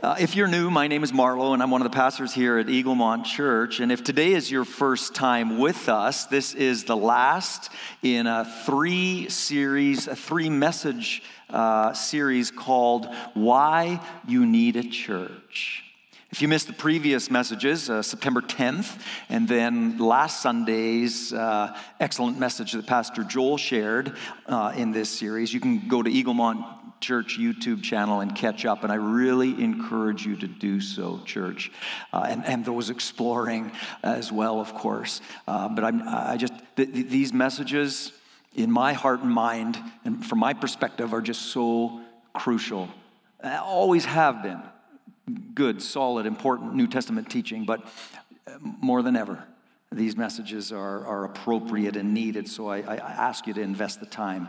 Uh, if you're new, my name is Marlo, and I'm one of the pastors here at Eaglemont Church. And if today is your first time with us, this is the last in a three series, a three message uh, series called Why You Need a Church. If you missed the previous messages, uh, September 10th, and then last Sunday's uh, excellent message that Pastor Joel shared uh, in this series, you can go to Eaglemont Church YouTube channel and catch up. And I really encourage you to do so, church, uh, and, and those exploring as well, of course. Uh, but I'm, I just, th- th- these messages in my heart and mind, and from my perspective, are just so crucial. I always have been good, solid, important New Testament teaching, but more than ever, these messages are, are appropriate and needed. So I, I ask you to invest the time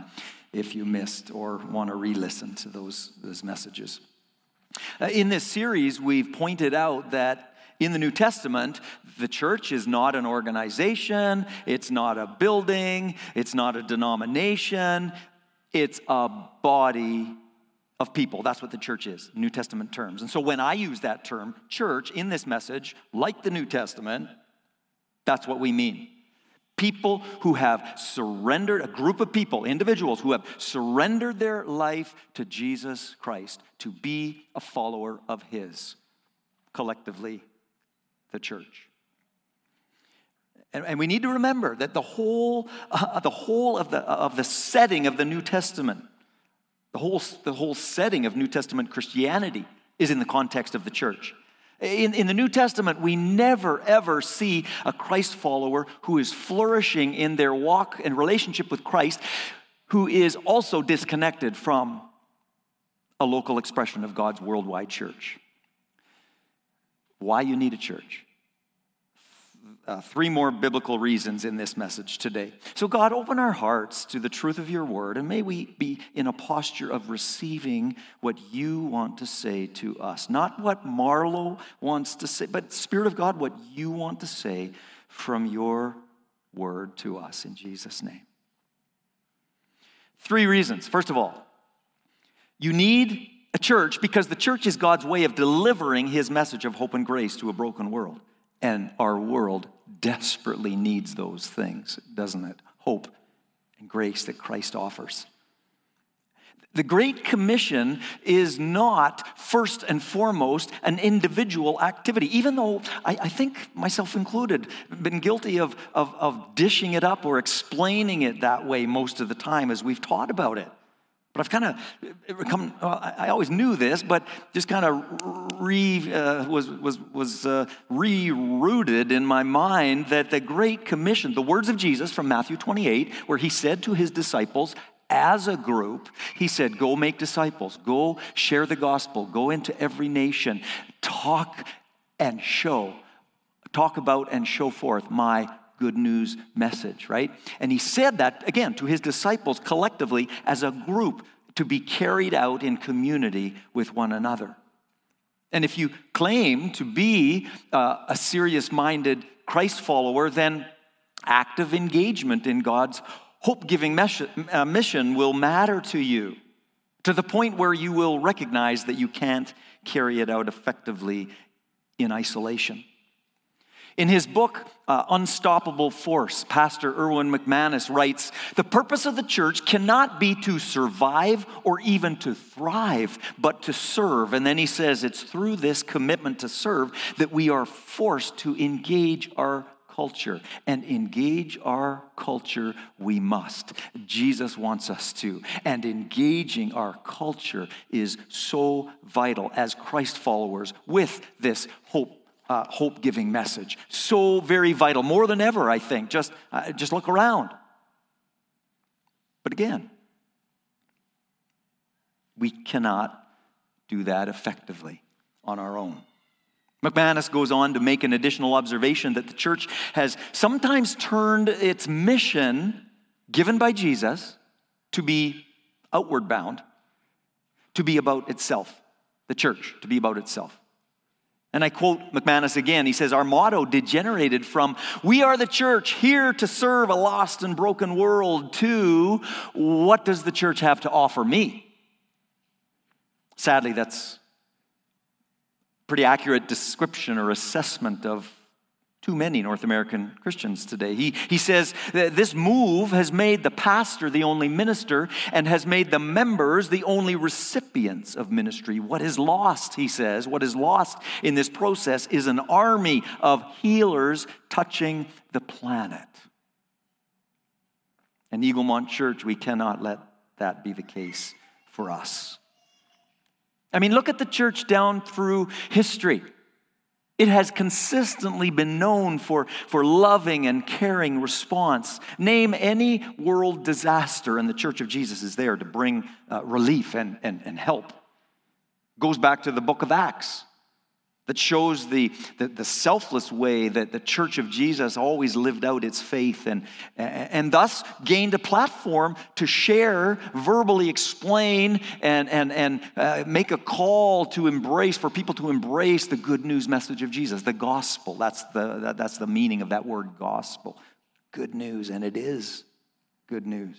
if you missed or want to re listen to those, those messages. Uh, in this series, we've pointed out that in the New Testament, the church is not an organization, it's not a building, it's not a denomination, it's a body of people. That's what the church is, New Testament terms. And so when I use that term, church, in this message, like the New Testament, that's what we mean people who have surrendered, a group of people, individuals who have surrendered their life to Jesus Christ to be a follower of His, collectively, the church. And, and we need to remember that the whole, uh, the whole of, the, of the setting of the New Testament, the whole, the whole setting of New Testament Christianity is in the context of the church. In, in the New Testament, we never ever see a Christ follower who is flourishing in their walk and relationship with Christ who is also disconnected from a local expression of God's worldwide church. Why you need a church? Uh, three more biblical reasons in this message today. So, God, open our hearts to the truth of your word, and may we be in a posture of receiving what you want to say to us. Not what Marlo wants to say, but Spirit of God, what you want to say from your word to us in Jesus' name. Three reasons. First of all, you need a church because the church is God's way of delivering his message of hope and grace to a broken world. And our world desperately needs those things, doesn't it? Hope and grace that Christ offers. The Great Commission is not first and foremost an individual activity, even though I, I think, myself included, been guilty of, of, of dishing it up or explaining it that way most of the time as we've taught about it. But I've kind of come, well, I always knew this, but just kind of re, uh, was, was, was uh, rerouted in my mind that the Great Commission, the words of Jesus from Matthew 28, where he said to his disciples, as a group, he said, Go make disciples, go share the gospel, go into every nation, talk and show, talk about and show forth my good news message, right? And he said that, again, to his disciples collectively as a group to be carried out in community with one another. And if you claim to be uh, a serious minded Christ follower, then active engagement in God's hope giving uh, mission will matter to you to the point where you will recognize that you can't carry it out effectively in isolation. In his book, uh, Unstoppable Force, Pastor Erwin McManus writes The purpose of the church cannot be to survive or even to thrive, but to serve. And then he says it's through this commitment to serve that we are forced to engage our culture. And engage our culture we must. Jesus wants us to. And engaging our culture is so vital as Christ followers with this hope uh, hope giving message. So very vital, more than ever, I think. Just, uh, just look around. But again, we cannot do that effectively on our own. McManus goes on to make an additional observation that the church has sometimes turned its mission given by Jesus to be outward bound, to be about itself, the church, to be about itself. And I quote McManus again. He says, Our motto degenerated from, We are the church here to serve a lost and broken world, to, What does the church have to offer me? Sadly, that's pretty accurate description or assessment of too many North American Christians today. He, he says that this move has made the pastor the only minister and has made the members the only recipients of ministry. What is lost, he says, what is lost in this process is an army of healers touching the planet. And Eaglemont Church, we cannot let that be the case for us. I mean, look at the church down through history. It has consistently been known for, for loving and caring response. Name any world disaster, and the Church of Jesus is there to bring uh, relief and, and, and help. Goes back to the book of Acts that shows the, the, the, selfless way that the church of Jesus always lived out its faith and, and thus gained a platform to share, verbally explain, and, and, and uh, make a call to embrace, for people to embrace the good news message of Jesus, the gospel. That's the, that, that's the meaning of that word gospel. Good news, and it is good news.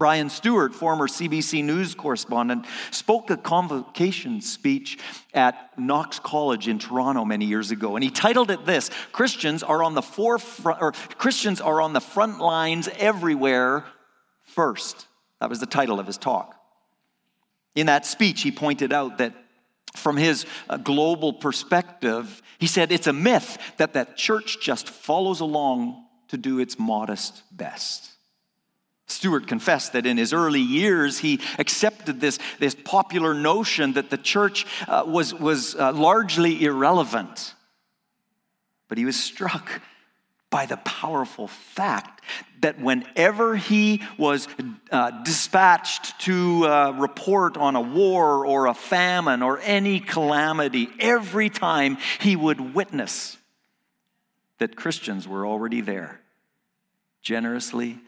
Brian Stewart, former CBC News correspondent, spoke a convocation speech at Knox College in Toronto many years ago, and he titled it this: "Christians are on the forefront, or Christians are on the front lines everywhere first. That was the title of his talk. In that speech, he pointed out that from his uh, global perspective, he said it's a myth that that church just follows along to do its modest best. Stewart confessed that in his early years, he accepted this, this popular notion that the church uh, was, was uh, largely irrelevant. But he was struck by the powerful fact that whenever he was uh, dispatched to uh, report on a war or a famine or any calamity, every time he would witness that Christians were already there, generously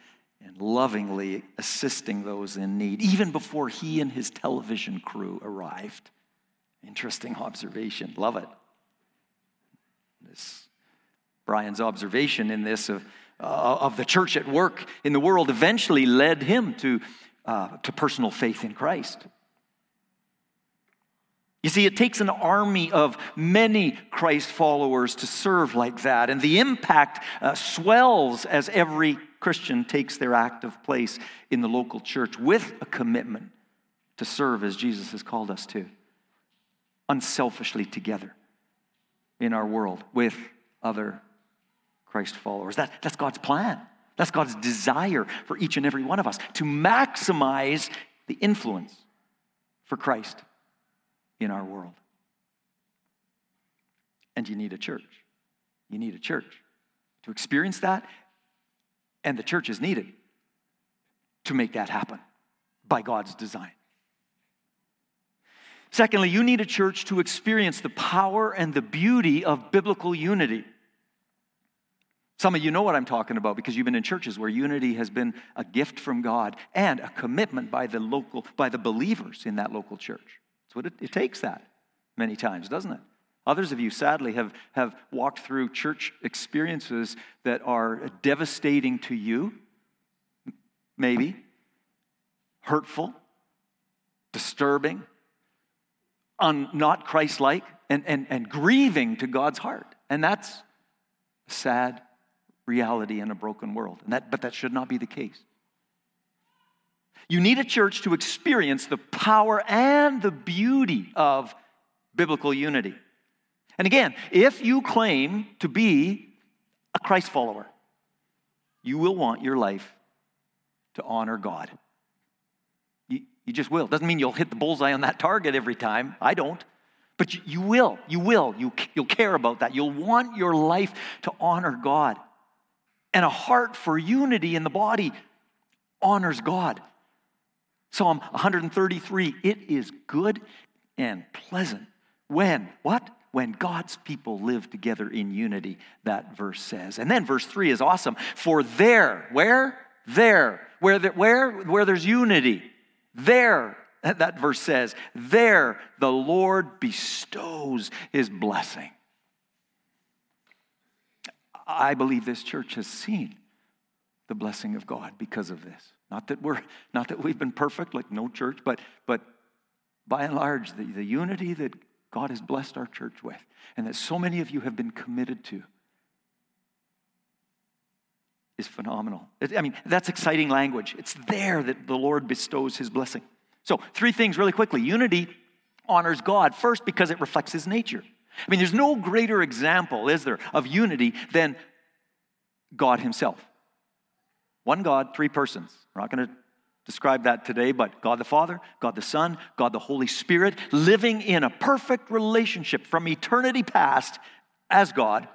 and lovingly assisting those in need, even before he and his television crew arrived. Interesting observation. Love it. This Brian's observation in this of, uh, of the church at work in the world eventually led him to, uh, to personal faith in Christ. You see, it takes an army of many Christ followers to serve like that, and the impact uh, swells as every Christian takes their active place in the local church with a commitment to serve as Jesus has called us to, unselfishly together in our world with other Christ followers. That, that's God's plan. That's God's desire for each and every one of us to maximize the influence for Christ in our world. And you need a church. You need a church to experience that and the church is needed to make that happen by God's design. Secondly, you need a church to experience the power and the beauty of biblical unity. Some of you know what I'm talking about because you've been in churches where unity has been a gift from God and a commitment by the local, by the believers in that local church. It's what it, it takes that many times, doesn't it? Others of you, sadly, have, have walked through church experiences that are devastating to you, maybe, hurtful, disturbing, un, not Christ like, and, and, and grieving to God's heart. And that's a sad reality in a broken world. And that, but that should not be the case. You need a church to experience the power and the beauty of biblical unity. And again, if you claim to be a Christ follower, you will want your life to honor God. You, you just will. Doesn't mean you'll hit the bullseye on that target every time. I don't. But you, you will. You will. You, you'll care about that. You'll want your life to honor God. And a heart for unity in the body honors God. Psalm 133 it is good and pleasant when, what? When God's people live together in unity, that verse says. And then verse 3 is awesome. For there, where? There. Where, there, where? where there's unity. There, that verse says, there the Lord bestows his blessing. I believe this church has seen the blessing of God because of this. Not that we're not that we've been perfect like no church, but but by and large, the, the unity that God has blessed our church with, and that so many of you have been committed to, is phenomenal. I mean, that's exciting language. It's there that the Lord bestows his blessing. So, three things really quickly. Unity honors God, first, because it reflects his nature. I mean, there's no greater example, is there, of unity than God himself. One God, three persons. We're not going to describe that today, but God the Father, God the Son, God the Holy Spirit, living in a perfect relationship from eternity past as God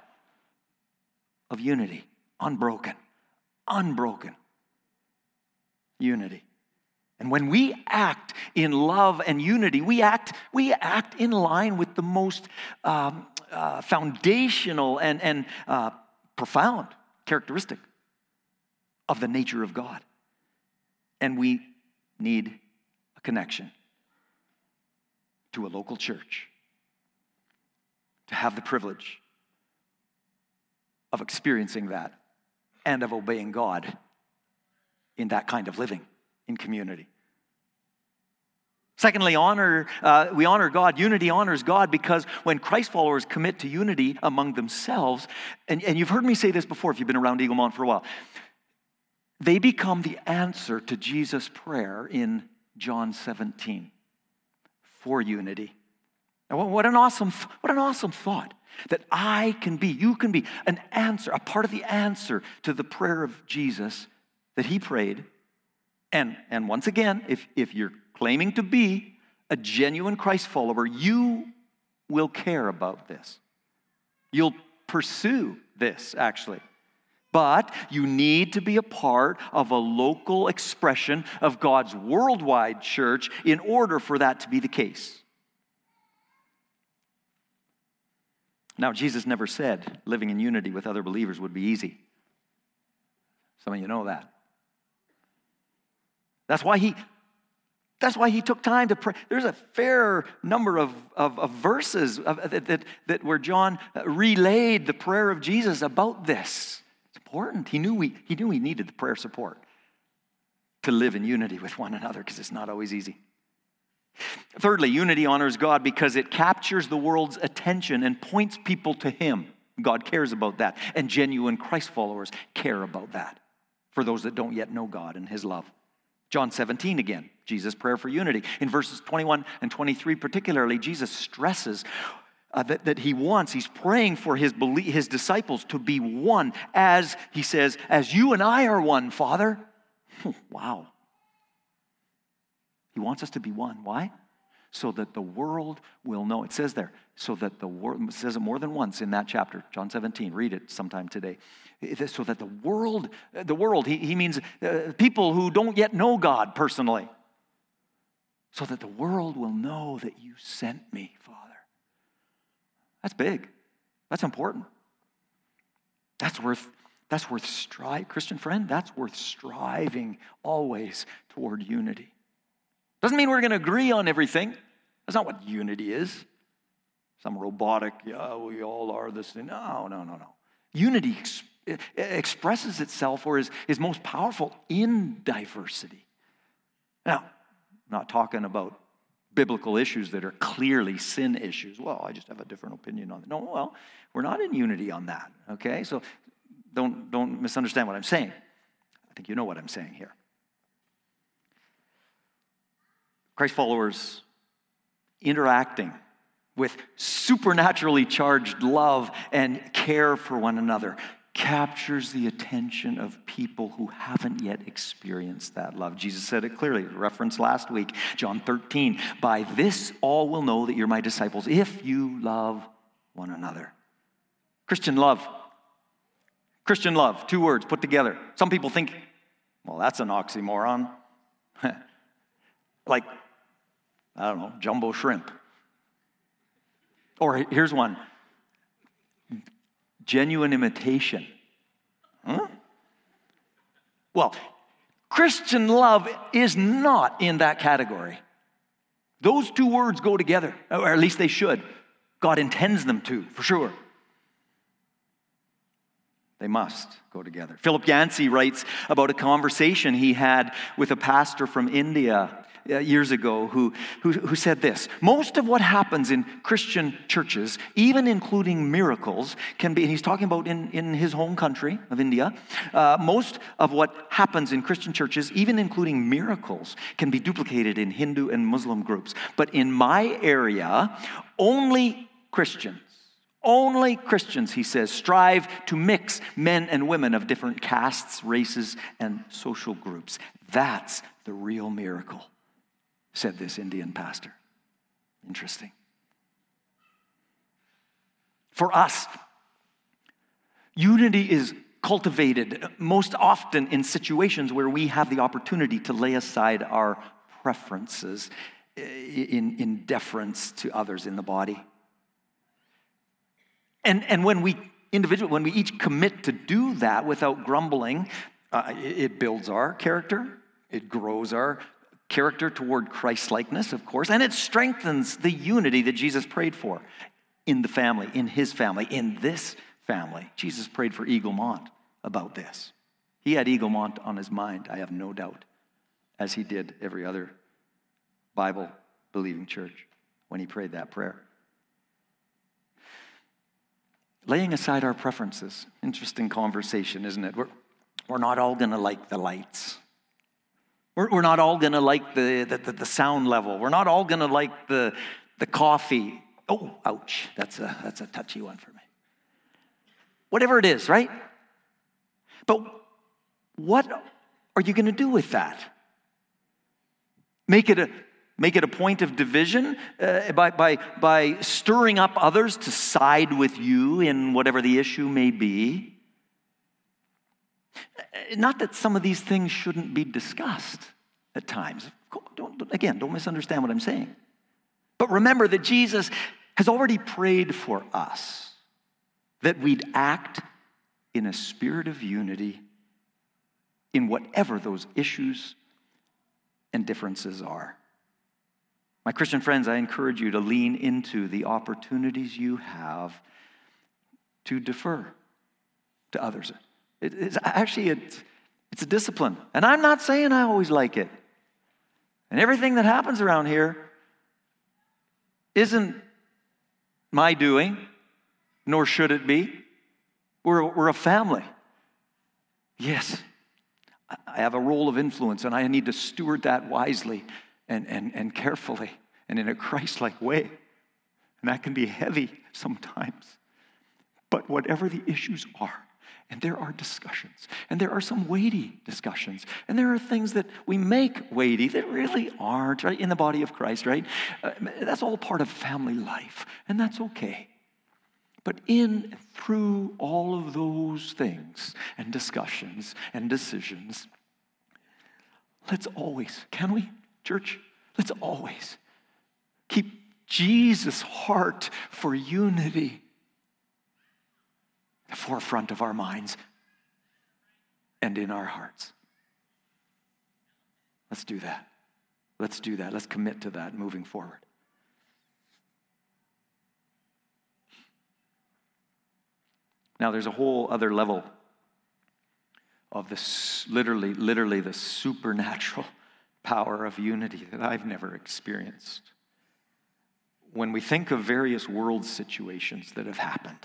of unity, unbroken, unbroken unity. And when we act in love and unity, we act, we act in line with the most um, uh, foundational and, and uh, profound characteristic of the nature of God. And we need a connection to a local church to have the privilege of experiencing that and of obeying God in that kind of living in community. Secondly, honor, uh, we honor God. Unity honors God because when Christ followers commit to unity among themselves, and, and you've heard me say this before if you've been around Eaglemont for a while, they become the answer to Jesus' prayer in John 17 for unity. What an awesome, what an awesome thought that I can be, you can be an answer, a part of the answer to the prayer of Jesus that he prayed and, and once again, if, if you're claiming to be a genuine Christ follower, you will care about this. You'll pursue this, actually. But you need to be a part of a local expression of God's worldwide church in order for that to be the case. Now, Jesus never said living in unity with other believers would be easy. Some of you know that. That's why he that's why he took time to pray. There's a fair number of, of, of verses of, that, that, that where John relayed the prayer of Jesus about this. Important. He knew we, he knew he needed the prayer support to live in unity with one another because it's not always easy. Thirdly, unity honors God because it captures the world's attention and points people to Him. God cares about that. And genuine Christ followers care about that for those that don't yet know God and His love. John 17 again, Jesus' prayer for unity. In verses 21 and 23, particularly, Jesus stresses uh, that, that he wants, he's praying for his, his disciples to be one, as he says, as you and I are one, Father. wow. He wants us to be one. Why? So that the world will know. It says there, so that the world, says it more than once in that chapter, John 17. Read it sometime today so that the world, the world, he, he means uh, people who don't yet know God personally, so that the world will know that you sent me, Father. That's big. That's important. That's worth, that's worth strive, Christian friend, that's worth striving always toward unity. Doesn't mean we're going to agree on everything. That's not what unity is. Some robotic, yeah, we all are this thing. No, no, no, no. Unity expresses itself or is, is most powerful in diversity. Now, I'm not talking about biblical issues that are clearly sin issues. Well, I just have a different opinion on it. No, well, we're not in unity on that, okay? So don't, don't misunderstand what I'm saying. I think you know what I'm saying here. Christ followers interacting with supernaturally charged love and care for one another captures the attention of people who haven't yet experienced that love. Jesus said it clearly, referenced last week, John 13. By this all will know that you're my disciples if you love one another. Christian love. Christian love, two words put together. Some people think, well, that's an oxymoron. like, I don't know, jumbo shrimp. Or here's one genuine imitation. Huh? Well, Christian love is not in that category. Those two words go together, or at least they should. God intends them to, for sure. They must go together. Philip Yancey writes about a conversation he had with a pastor from India years ago who, who, who, said this Most of what happens in Christian churches, even including miracles, can be, and he's talking about in, in his home country of India, uh, most of what happens in Christian churches, even including miracles, can be duplicated in Hindu and Muslim groups. But in my area, only Christians only Christians, he says, strive to mix men and women of different castes, races, and social groups. That's the real miracle, said this Indian pastor. Interesting. For us, unity is cultivated most often in situations where we have the opportunity to lay aside our preferences in, in deference to others in the body. And, and when we individually, when we each commit to do that without grumbling, uh, it builds our character, it grows our character toward Christ likeness, of course, and it strengthens the unity that Jesus prayed for in the family, in his family, in this family. Jesus prayed for Eaglemont about this. He had Eaglemont on his mind, I have no doubt, as he did every other Bible believing church when he prayed that prayer laying aside our preferences. Interesting conversation, isn't it? We're, we're not all going to like the lights. We're, we're not all going to like the, the, the, sound level. We're not all going to like the, the coffee. Oh, ouch. That's a, that's a touchy one for me. Whatever it is, right? But what are you going to do with that? Make it a Make it a point of division uh, by, by, by stirring up others to side with you in whatever the issue may be. Not that some of these things shouldn't be discussed at times. Don't, again, don't misunderstand what I'm saying. But remember that Jesus has already prayed for us that we'd act in a spirit of unity in whatever those issues and differences are. My Christian friends, I encourage you to lean into the opportunities you have to defer to others. It, it's actually it's, it's a discipline. And I'm not saying I always like it. And everything that happens around here isn't my doing, nor should it be. We're, we're a family. Yes, I have a role of influence, and I need to steward that wisely and, and, and carefully and in a Christ like way. And that can be heavy sometimes. But whatever the issues are, and there are discussions, and there are some weighty discussions, and there are things that we make weighty that really aren't, right, in the body of Christ, right? Uh, that's all part of family life, and that's okay. But in, through all of those things and discussions and decisions, let's always, can we? Church, let's always keep Jesus' heart for unity the forefront of our minds and in our hearts. Let's do that. Let's do that. Let's commit to that moving forward. Now, there's a whole other level of this, literally, literally, the supernatural power of unity that I've never experienced. When we think of various world situations that have happened,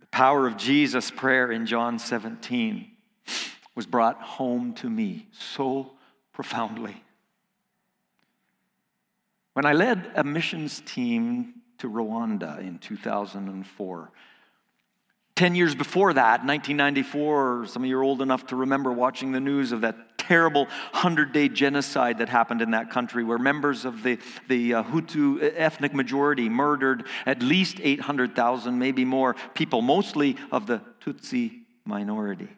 the power of Jesus' prayer in John 17 was brought home to me so profoundly. When I led a missions team to Rwanda in 2004, 10 years before that, 1994, some of you are old enough to remember watching the news of that terrible 100 day genocide that happened in that country, where members of the, the uh, Hutu ethnic majority murdered at least 800,000, maybe more people, mostly of the Tutsi minority.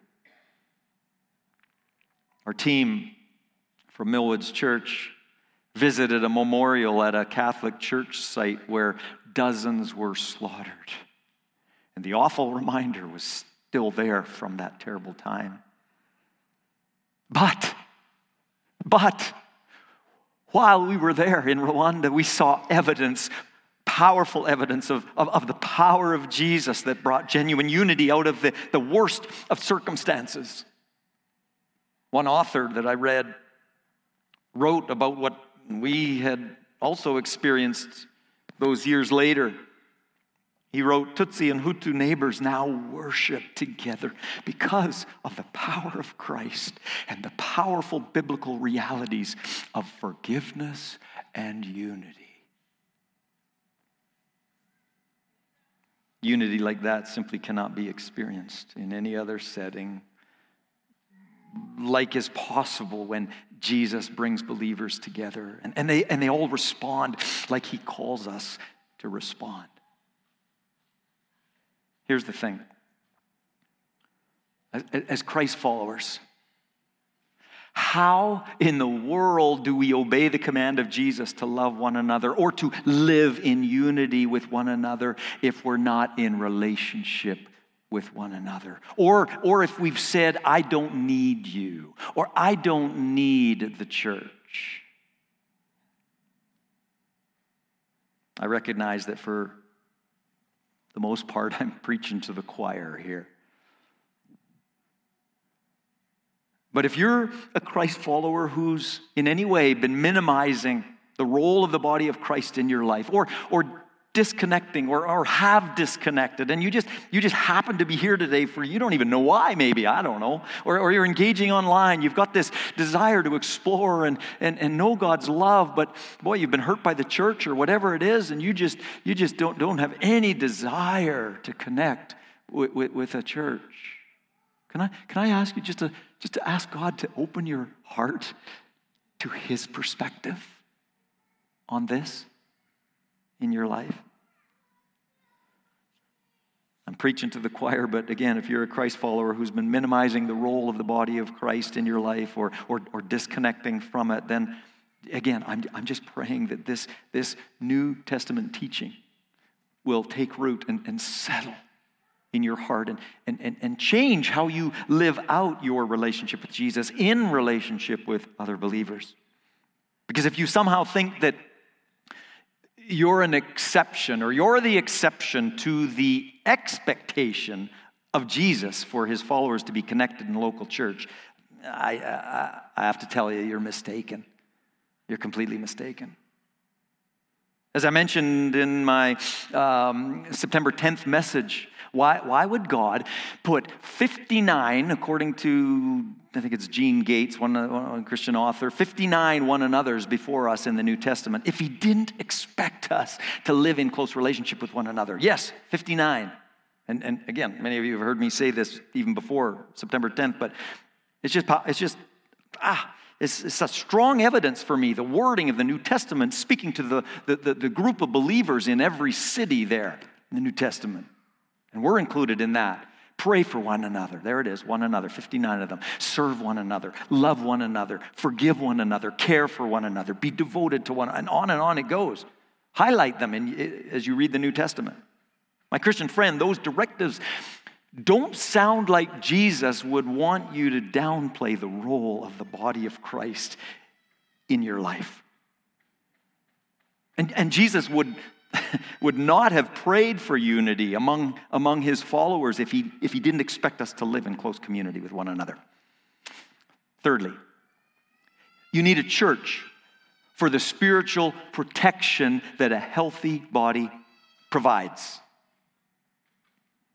Our team from Millwoods Church visited a memorial at a Catholic church site where dozens were slaughtered. And the awful reminder was still there from that terrible time. But, but, while we were there in Rwanda, we saw evidence, powerful evidence of, of, of, the power of Jesus that brought genuine unity out of the, the worst of circumstances. One author that I read wrote about what we had also experienced those years later. He wrote, Tutsi and Hutu neighbors now worship together because of the power of Christ and the powerful biblical realities of forgiveness and unity. Unity like that simply cannot be experienced in any other setting like is possible when Jesus brings believers together. And, and, they, and they all respond like he calls us to respond. Here's the thing as, Christ followers, how in the world do we obey the command of Jesus to love one another or to live in unity with one another if we're not in relationship with one another. Or, or if we've said, I don't need you, or I don't need the church. I recognize that for the most part, I'm preaching to the choir here. But if you're a Christ follower who's in any way been minimizing the role of the body of Christ in your life, or, or disconnecting or, or have disconnected and you just you just happen to be here today for you don't even know why maybe i don't know or, or you're engaging online you've got this desire to explore and, and, and know god's love but boy you've been hurt by the church or whatever it is and you just you just don't don't have any desire to connect with, with, with a church. Can i can i ask you just to just to ask god to open your heart to his perspective on this in your life I'm preaching to the choir, but again, if you're a Christ follower who's been minimizing the role of the body of Christ in your life or, or, or disconnecting from it, then again, I'm, I'm just praying that this, this New Testament teaching will take root and, and settle in your heart and, and, and, and change how you live out your relationship with Jesus in relationship with other believers. Because if you somehow think that you're an exception or you're the exception to the expectation of Jesus for his followers to be connected in local church, I, I, I have to tell you, you're mistaken. You're completely mistaken. As I mentioned in my um, September 10th message, why, why would God put 59, according to, I think it's Gene Getz, one, one Christian author, 59 one another's before us in the New Testament if he didn't expect us to live in close relationship with one another? Yes, 59. And, and again, many of you have heard me say this even before September 10th, but it's just, it's just, ah, it's, it's a strong evidence for me, the wording of the New Testament speaking to the, the, the, the group of believers in every city there in the New Testament. And we're included in that. Pray for one another. There it is, one another, 59 of them. Serve one another, love one another, forgive one another, care for one another, be devoted to one, another. and on and on it goes. Highlight them in, as you read the New Testament. My Christian friend, those directives don't sound like Jesus would want you to downplay the role of the body of Christ in your life. And, and Jesus would would not have prayed for unity among, among his followers if he, if he didn't expect us to live in close community with one another. Thirdly, you need a church for the spiritual protection that a healthy body provides.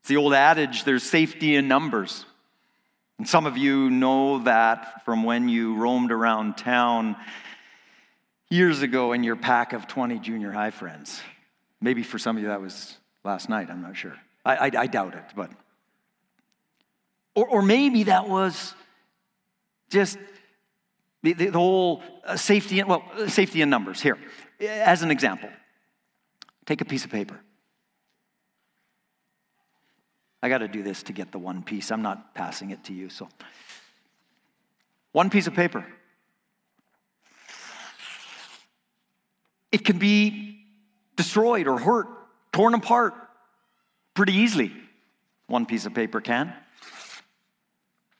It's the old adage there's safety in numbers. And some of you know that from when you roamed around town years ago in your pack of 20 junior high friends. Maybe for some of you that was last night, I'm not sure. I, I, I doubt it, but. Or, or maybe that was just the, the, the whole uh, safety, well, safety in numbers. Here, as an example, take a piece of paper. I got to do this to get the one piece. I'm not passing it to you, so. One piece of paper. It can be destroyed or hurt, torn apart pretty easily. One piece of paper can.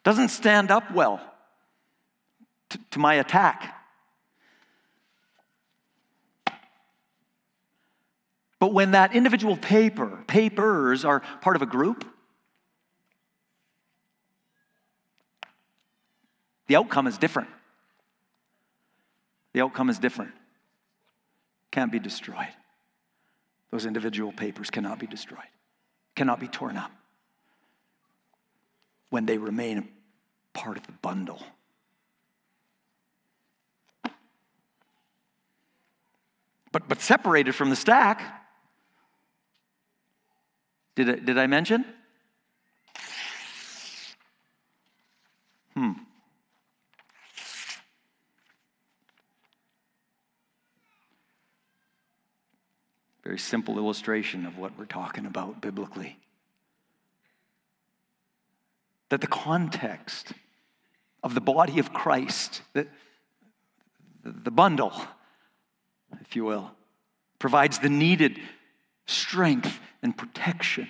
Doesn't stand up well to, to my attack. But when that individual paper, papers are part of a group, The outcome is different. The outcome is different. Can't be destroyed. Those individual papers cannot be destroyed, cannot be torn up when they remain part of the bundle. But, but separated from the stack, did I, did I mention? Very simple illustration of what we're talking about biblically. That the context of the body of Christ, the, the bundle, if you will, provides the needed strength and protection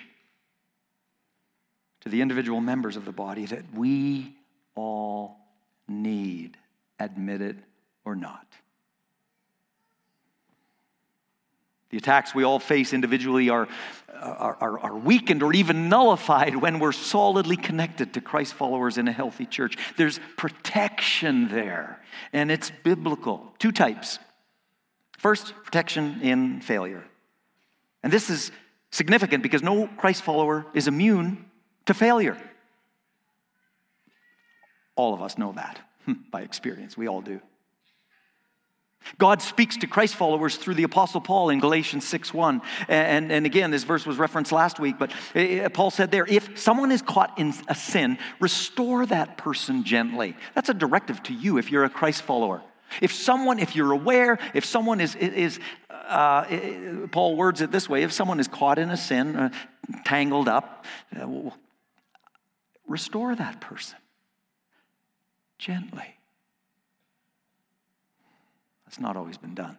to the individual members of the body that we all need, admit it or not. The attacks we all face individually are, are, are, are, weakened or even nullified when we're solidly connected to Christ followers in a healthy church. There's protection there, and it's biblical. Two types. First, protection in failure. And this is significant because no Christ follower is immune to failure. All of us know that by experience. We all do. God speaks to Christ followers through the Apostle Paul in Galatians 6 1. And, and again, this verse was referenced last week, but eh, eh, Paul said there, if someone is caught in a sin, restore that person gently. That's a directive to you if you're a Christ follower. If someone, if you're aware, if someone is, is uh, Paul words it this way if someone is caught in a sin, uh, tangled up, uh, restore that person gently. That's not always been done.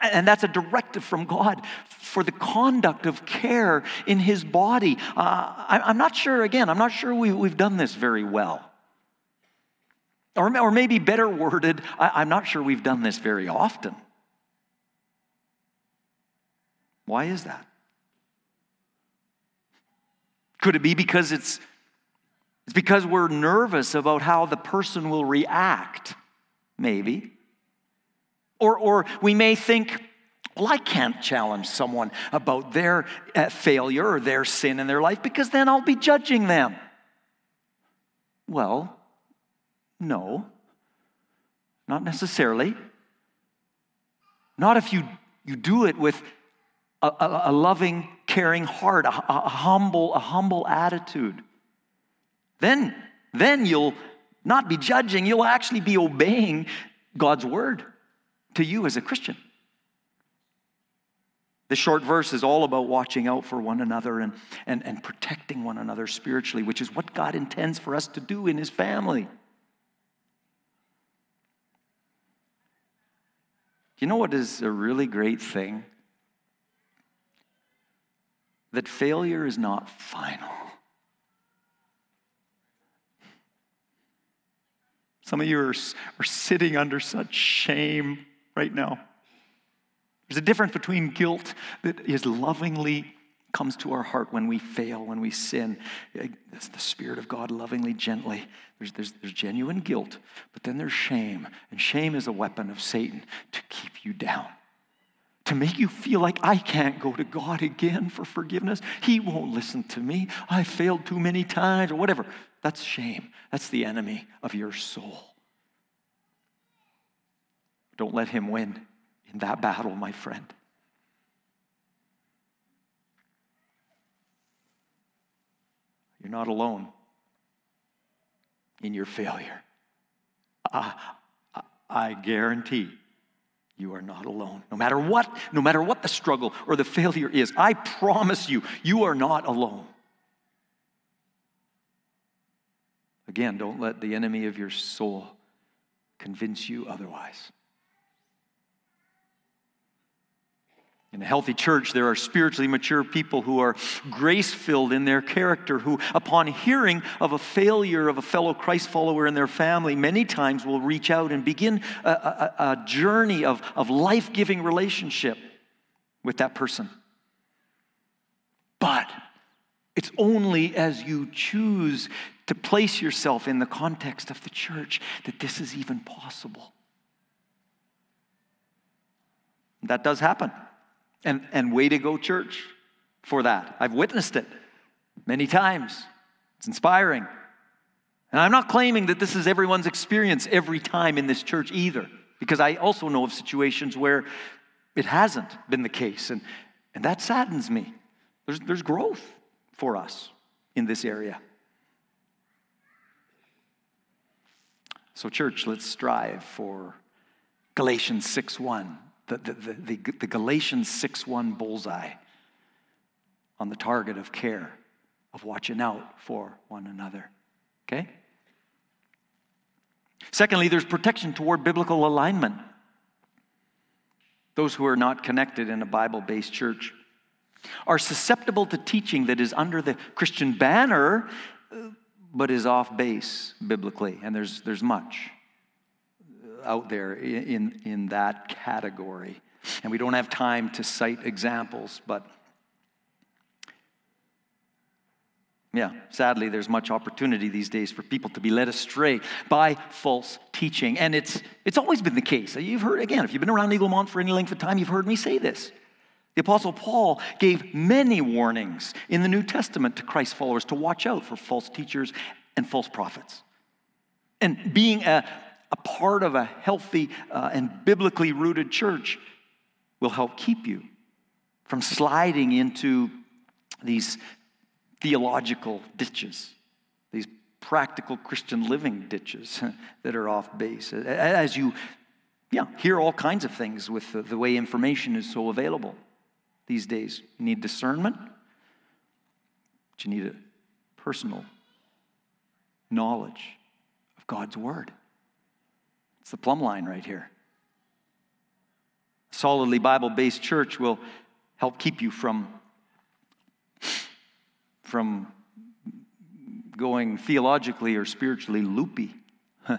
And that's a directive from God for the conduct of care in his body. Uh, I'm not sure, again, I'm not sure we, have done this very well. Or, or maybe better worded, I, I'm not sure we've done this very often. Why is that? Could it be because it's, it's because we're nervous about how the person will react? Maybe. Or, or we may think, well, I can't challenge someone about their uh, failure or their sin in their life because then I'll be judging them. Well, no, not necessarily. Not if you, you do it with a, a, a loving, caring heart, a, a, humble, a humble attitude. Then, then you'll not be judging, you'll actually be obeying God's word to you as a Christian. The short verse is all about watching out for one another and, and, and protecting one another spiritually, which is what God intends for us to do in His family. You know what is a really great thing? That failure is not final. Some of you are, are sitting under such shame right now. There's a difference between guilt that is lovingly comes to our heart when we fail, when we sin. Eh, it's the Spirit of God lovingly, gently. There's, there's, there's genuine guilt, but then there's shame. And shame is a weapon of Satan to keep you down, to make you feel like I can't go to God again for forgiveness. He won't listen to me. I failed too many times, or whatever. That's shame. That's the enemy of your soul. Don't let him win in that battle, my friend. You're not alone in your failure. I, I, guarantee you are not alone. No matter what, no matter what the struggle or the failure is, I promise you, you are not alone. Again, don't let the enemy of your soul convince you otherwise. In a healthy church, there are spiritually mature people who are grace filled in their character, who, upon hearing of a failure of a fellow Christ follower in their family, many times will reach out and begin a, a, a journey of, of life giving relationship with that person. But it's only as you choose to place yourself in the context of the church that this is even possible. That does happen. And, and way to go, church, for that. I've witnessed it many times. It's inspiring. And I'm not claiming that this is everyone's experience every time in this church either, because I also know of situations where it hasn't been the case. And, and that saddens me. There's, there's growth for us in this area. So, church, let's strive for Galatians 6 1, the, the, the, the Galatians 6 1 bullseye on the target of care, of watching out for one another. Okay? Secondly, there's protection toward biblical alignment. Those who are not connected in a Bible based church are susceptible to teaching that is under the Christian banner but is off base biblically. And there's, there's much out there in, in that category. And we don't have time to cite examples, but yeah, sadly, there's much opportunity these days for people to be led astray by false teaching. And it's, it's always been the case. You've heard, again, if you've been around Eaglemont for any length of time, you've heard me say this. The Apostle Paul gave many warnings in the New Testament to Christ followers to watch out for false teachers and false prophets. And being a, a part of a healthy uh, and biblically rooted church will help keep you from sliding into these theological ditches, these practical Christian living ditches that are off base. As you yeah, hear all kinds of things with the, the way information is so available these days. You need discernment, but you need a personal knowledge of God's Word. It's the plumb line right here. Solidly Bible based church will help keep you from, from going theologically or spiritually loopy.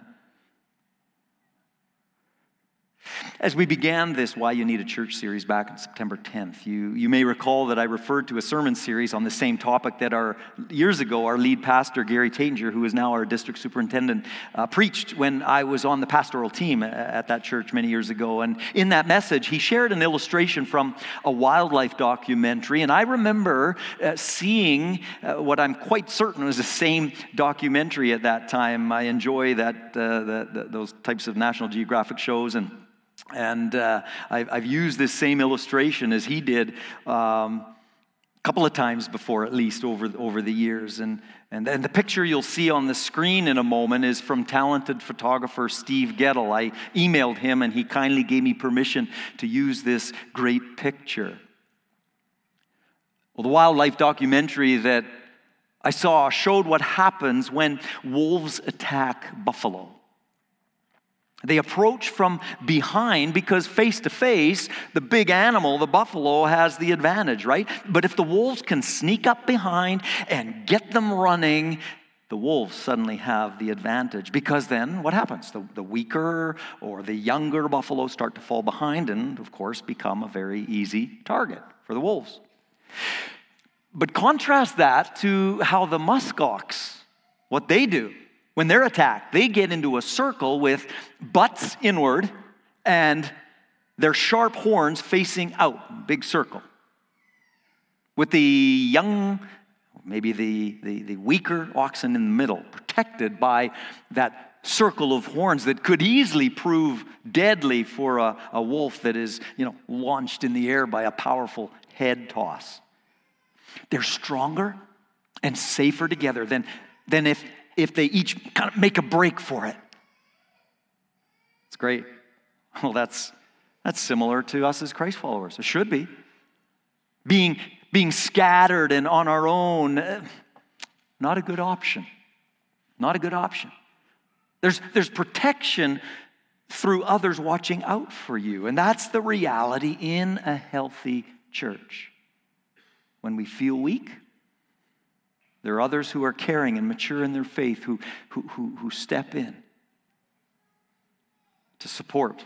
As we began this Why You Need a Church series back on September 10th, you, you may recall that I referred to a sermon series on the same topic that our years ago our lead pastor, Gary Tanger, who is now our district superintendent, uh, preached when I was on the pastoral team at that church many years ago. And in that message, he shared an illustration from a wildlife documentary. And I remember uh, seeing uh, what I'm quite certain was the same documentary at that time. I enjoy that, uh, those types of National Geographic shows and and uh, I've, I've, used this same illustration as he did um, a couple of times before, at least over, over the years. And, and, and the picture you'll see on the screen in a moment is from talented photographer Steve Gettle. I emailed him and he kindly gave me permission to use this great picture. Well, the wildlife documentary that I saw showed what happens when wolves attack buffalo. They approach from behind because face to face, the big animal, the buffalo, has the advantage, right? But if the wolves can sneak up behind and get them running, the wolves suddenly have the advantage because then what happens? The, the weaker or the younger buffalo start to fall behind and, of course, become a very easy target for the wolves. But contrast that to how the muskox, what they do when they're attacked, they get into a circle with butts inward and their sharp horns facing out, big circle. With the young, maybe the, the, the weaker oxen in the middle, protected by that circle of horns that could easily prove deadly for a, a wolf that is, you know, launched in the air by a powerful head toss. They're stronger and safer together than, than if if they each kind of make a break for it. It's great. Well, that's, that's similar to us as Christ followers. It should be. Being, being scattered and on our own, eh, not a good option. Not a good option. There's, there's protection through others watching out for you. And that's the reality in a healthy church. When we feel weak, there are others who are caring and mature in their faith who, who, who, who step in to support,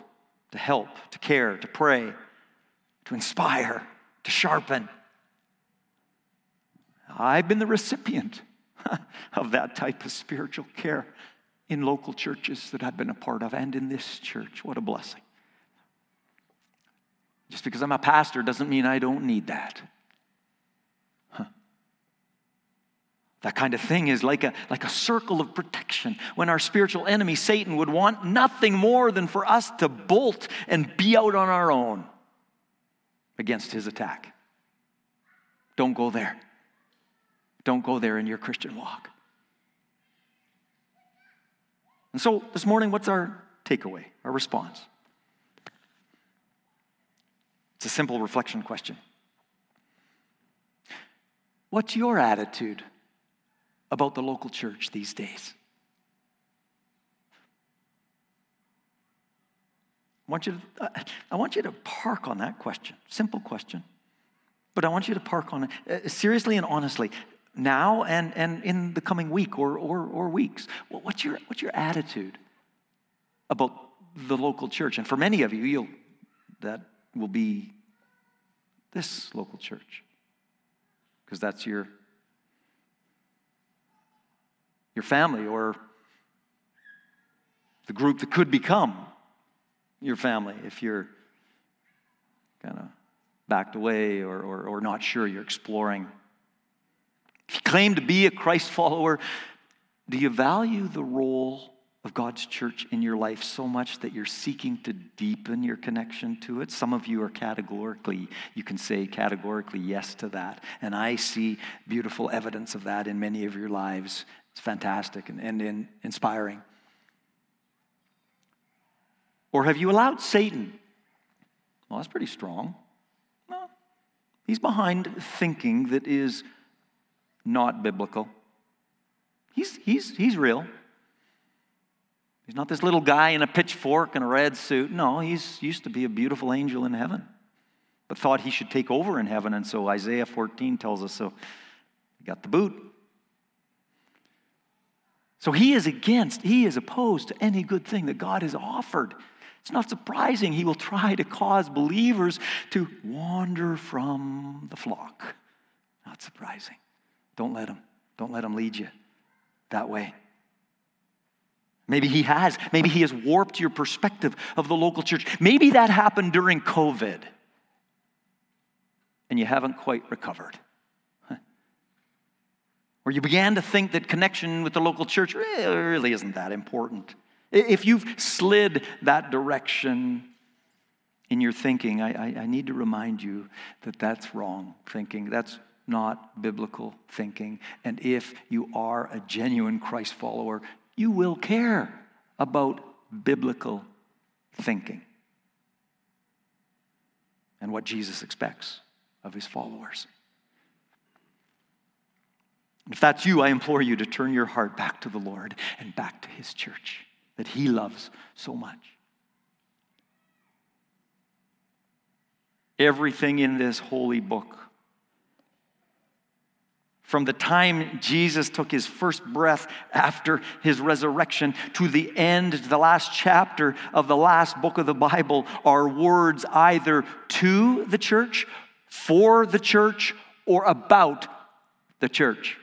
to help, to care, to pray, to inspire, to sharpen. I've been the recipient of that type of spiritual care in local churches that I've been a part of and in this church. What a blessing. Just because I'm a pastor doesn't mean I don't need that. Huh. That kind of thing is like a, like a circle of protection when our spiritual enemy, Satan, would want nothing more than for us to bolt and be out on our own against his attack. Don't go there. Don't go there in your Christian walk. And so this morning, what's our takeaway, our response? It's a simple reflection question. What's your attitude about the local church these days? I want you to, I want you to park on that question. Simple question. But I want you to park on it uh, seriously and honestly now and, and in the coming week or, or, or weeks. What's your, what's your attitude about the local church? And for many of you, you'll, that will be this local church because that's your your family or the group that could become your family if you're kind of backed away or, or, or not sure you're exploring if you claim to be a christ follower do you value the role of God's church in your life so much that you're seeking to deepen your connection to it. Some of you are categorically, you can say categorically yes to that. And I see beautiful evidence of that in many of your lives. It's fantastic and, and, and inspiring. Or have you allowed Satan? Well, that's pretty strong. No. He's behind thinking that is not biblical. He's, he's, he's real. He's not this little guy in a pitchfork and a red suit. No, he's used to be a beautiful angel in heaven, but thought he should take over in heaven. And so Isaiah 14 tells us so he got the boot. So he is against, he is opposed to any good thing that God has offered. It's not surprising he will try to cause believers to wander from the flock. Not surprising. Don't let him. Don't let him lead you that way. Maybe he has. Maybe he has warped your perspective of the local church. Maybe that happened during COVID and you haven't quite recovered. Or you began to think that connection with the local church really isn't that important. If you've slid that direction in your thinking, I, I, I need to remind you that that's wrong thinking. That's not biblical thinking. And if you are a genuine Christ follower, you will care about biblical thinking and what Jesus expects of his followers. If that's you, I implore you to turn your heart back to the Lord and back to his church that he loves so much. Everything in this holy book from the time Jesus took his first breath after his resurrection to the end, the last chapter of the last book of the Bible, are words either to the church, for the church, or about the church.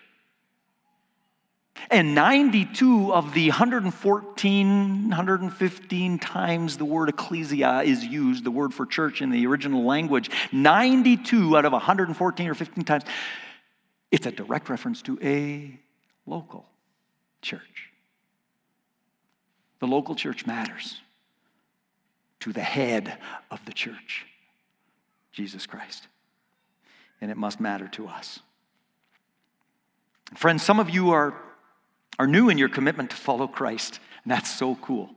And 92 of the 114, 115 times the word ecclesia is used, the word for church in the original language, 92 out of 114 or 15 times it's a direct reference to a local church. The local church matters to the head of the church, Jesus Christ. And it must matter to us. Friends, some of you are, are new in your commitment to follow Christ, and that's so cool.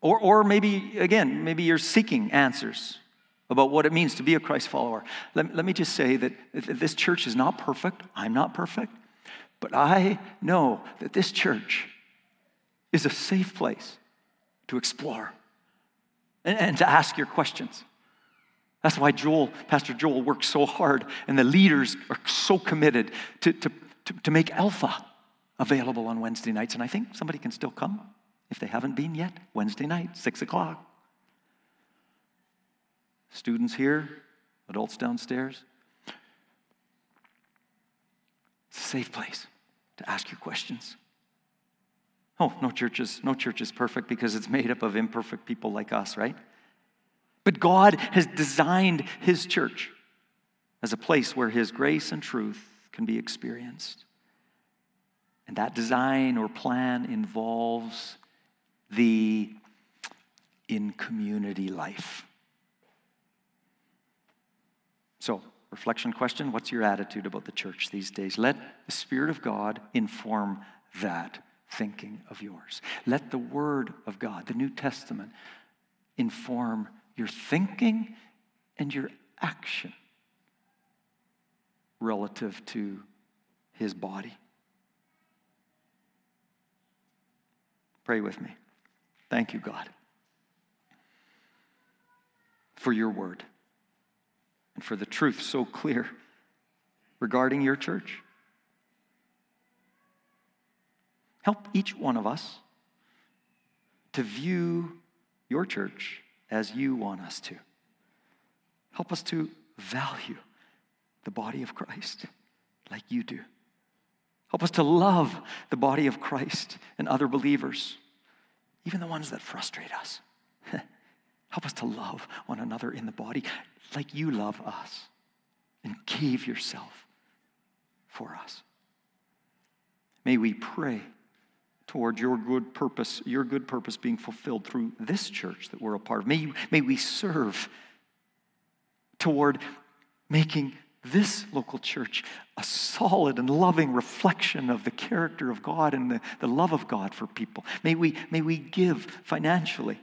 Or, or maybe, again, maybe you're seeking answers about what it means to be a Christ follower. Let, let me just say that this church is not perfect. I'm not perfect. But I know that this church is a safe place to explore and, and to ask your questions. That's why Joel, Pastor Joel, works so hard, and the leaders are so committed to, to, to, to make Alpha available on Wednesday nights. And I think somebody can still come if they haven't been yet. Wednesday night, 6 o'clock. Students here, adults downstairs. It's a safe place to ask your questions. Oh, no church is, no church is perfect because it's made up of imperfect people like us, right? But God has designed His church as a place where His grace and truth can be experienced. And that design or plan involves the in community life. So, reflection question What's your attitude about the church these days? Let the Spirit of God inform that thinking of yours. Let the Word of God, the New Testament, inform your thinking and your action relative to His body. Pray with me. Thank you, God, for your word and for the truth so clear regarding your church. Help each one of us to view your church as you want us to. Help us to value the body of Christ like you do. Help us to love the body of Christ and other believers, even the ones that frustrate us. Help us to love one another in the body like you love us and gave yourself for us. May we pray toward your good purpose, your good purpose being fulfilled through this church that we're a part of. May, may we serve toward making this local church a solid and loving reflection of the character of God and the, the love of God for people. May we, may we give financially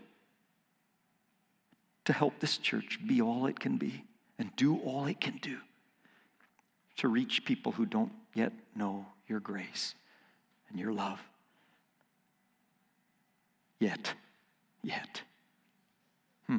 to help this church be all it can be and do all it can do to reach people who don't yet know your grace and your love yet. Yet. Hmm.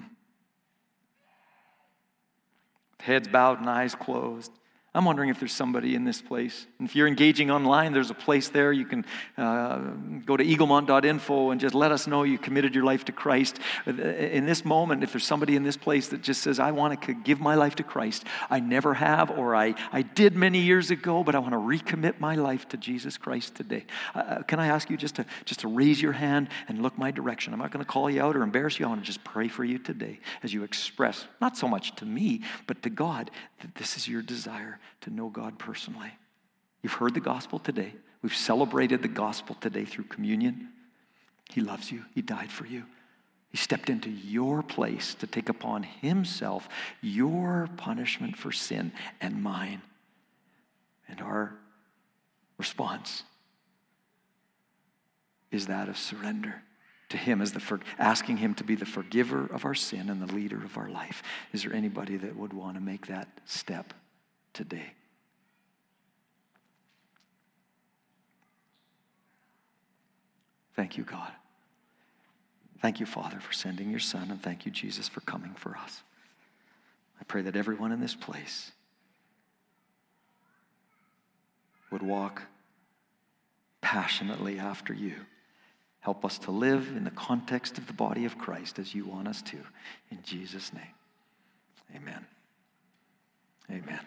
Heads bowed and eyes closed. I'm wondering if there's somebody in this place. And if you're engaging online, there's a place there. You can uh, go to eaglemont.info and just let us know you committed your life to Christ. In this moment, if there's somebody in this place that just says, I want to give my life to Christ, I never have, or I, I did many years ago, but I want to recommit my life to Jesus Christ today. Uh, uh, can I ask you just to, just to raise your hand and look my direction? I'm not going to call you out or embarrass you. I want to just pray for you today as you express, not so much to me, but to God, that this is your desire to know God personally. You've heard the gospel today. We've celebrated the gospel today through communion. He loves you, He died for you. He stepped into your place to take upon Himself your punishment for sin and mine. And our response is that of surrender to Him as the for, asking Him to be the forgiver of our sin and the leader of our life. Is there anybody that would want to make that step? Today. Thank you, God. Thank you, Father, for sending your Son, and thank you, Jesus, for coming for us. I pray that everyone in this place would walk passionately after you. Help us to live in the context of the body of Christ as you want us to. In Jesus' name, amen. Amen.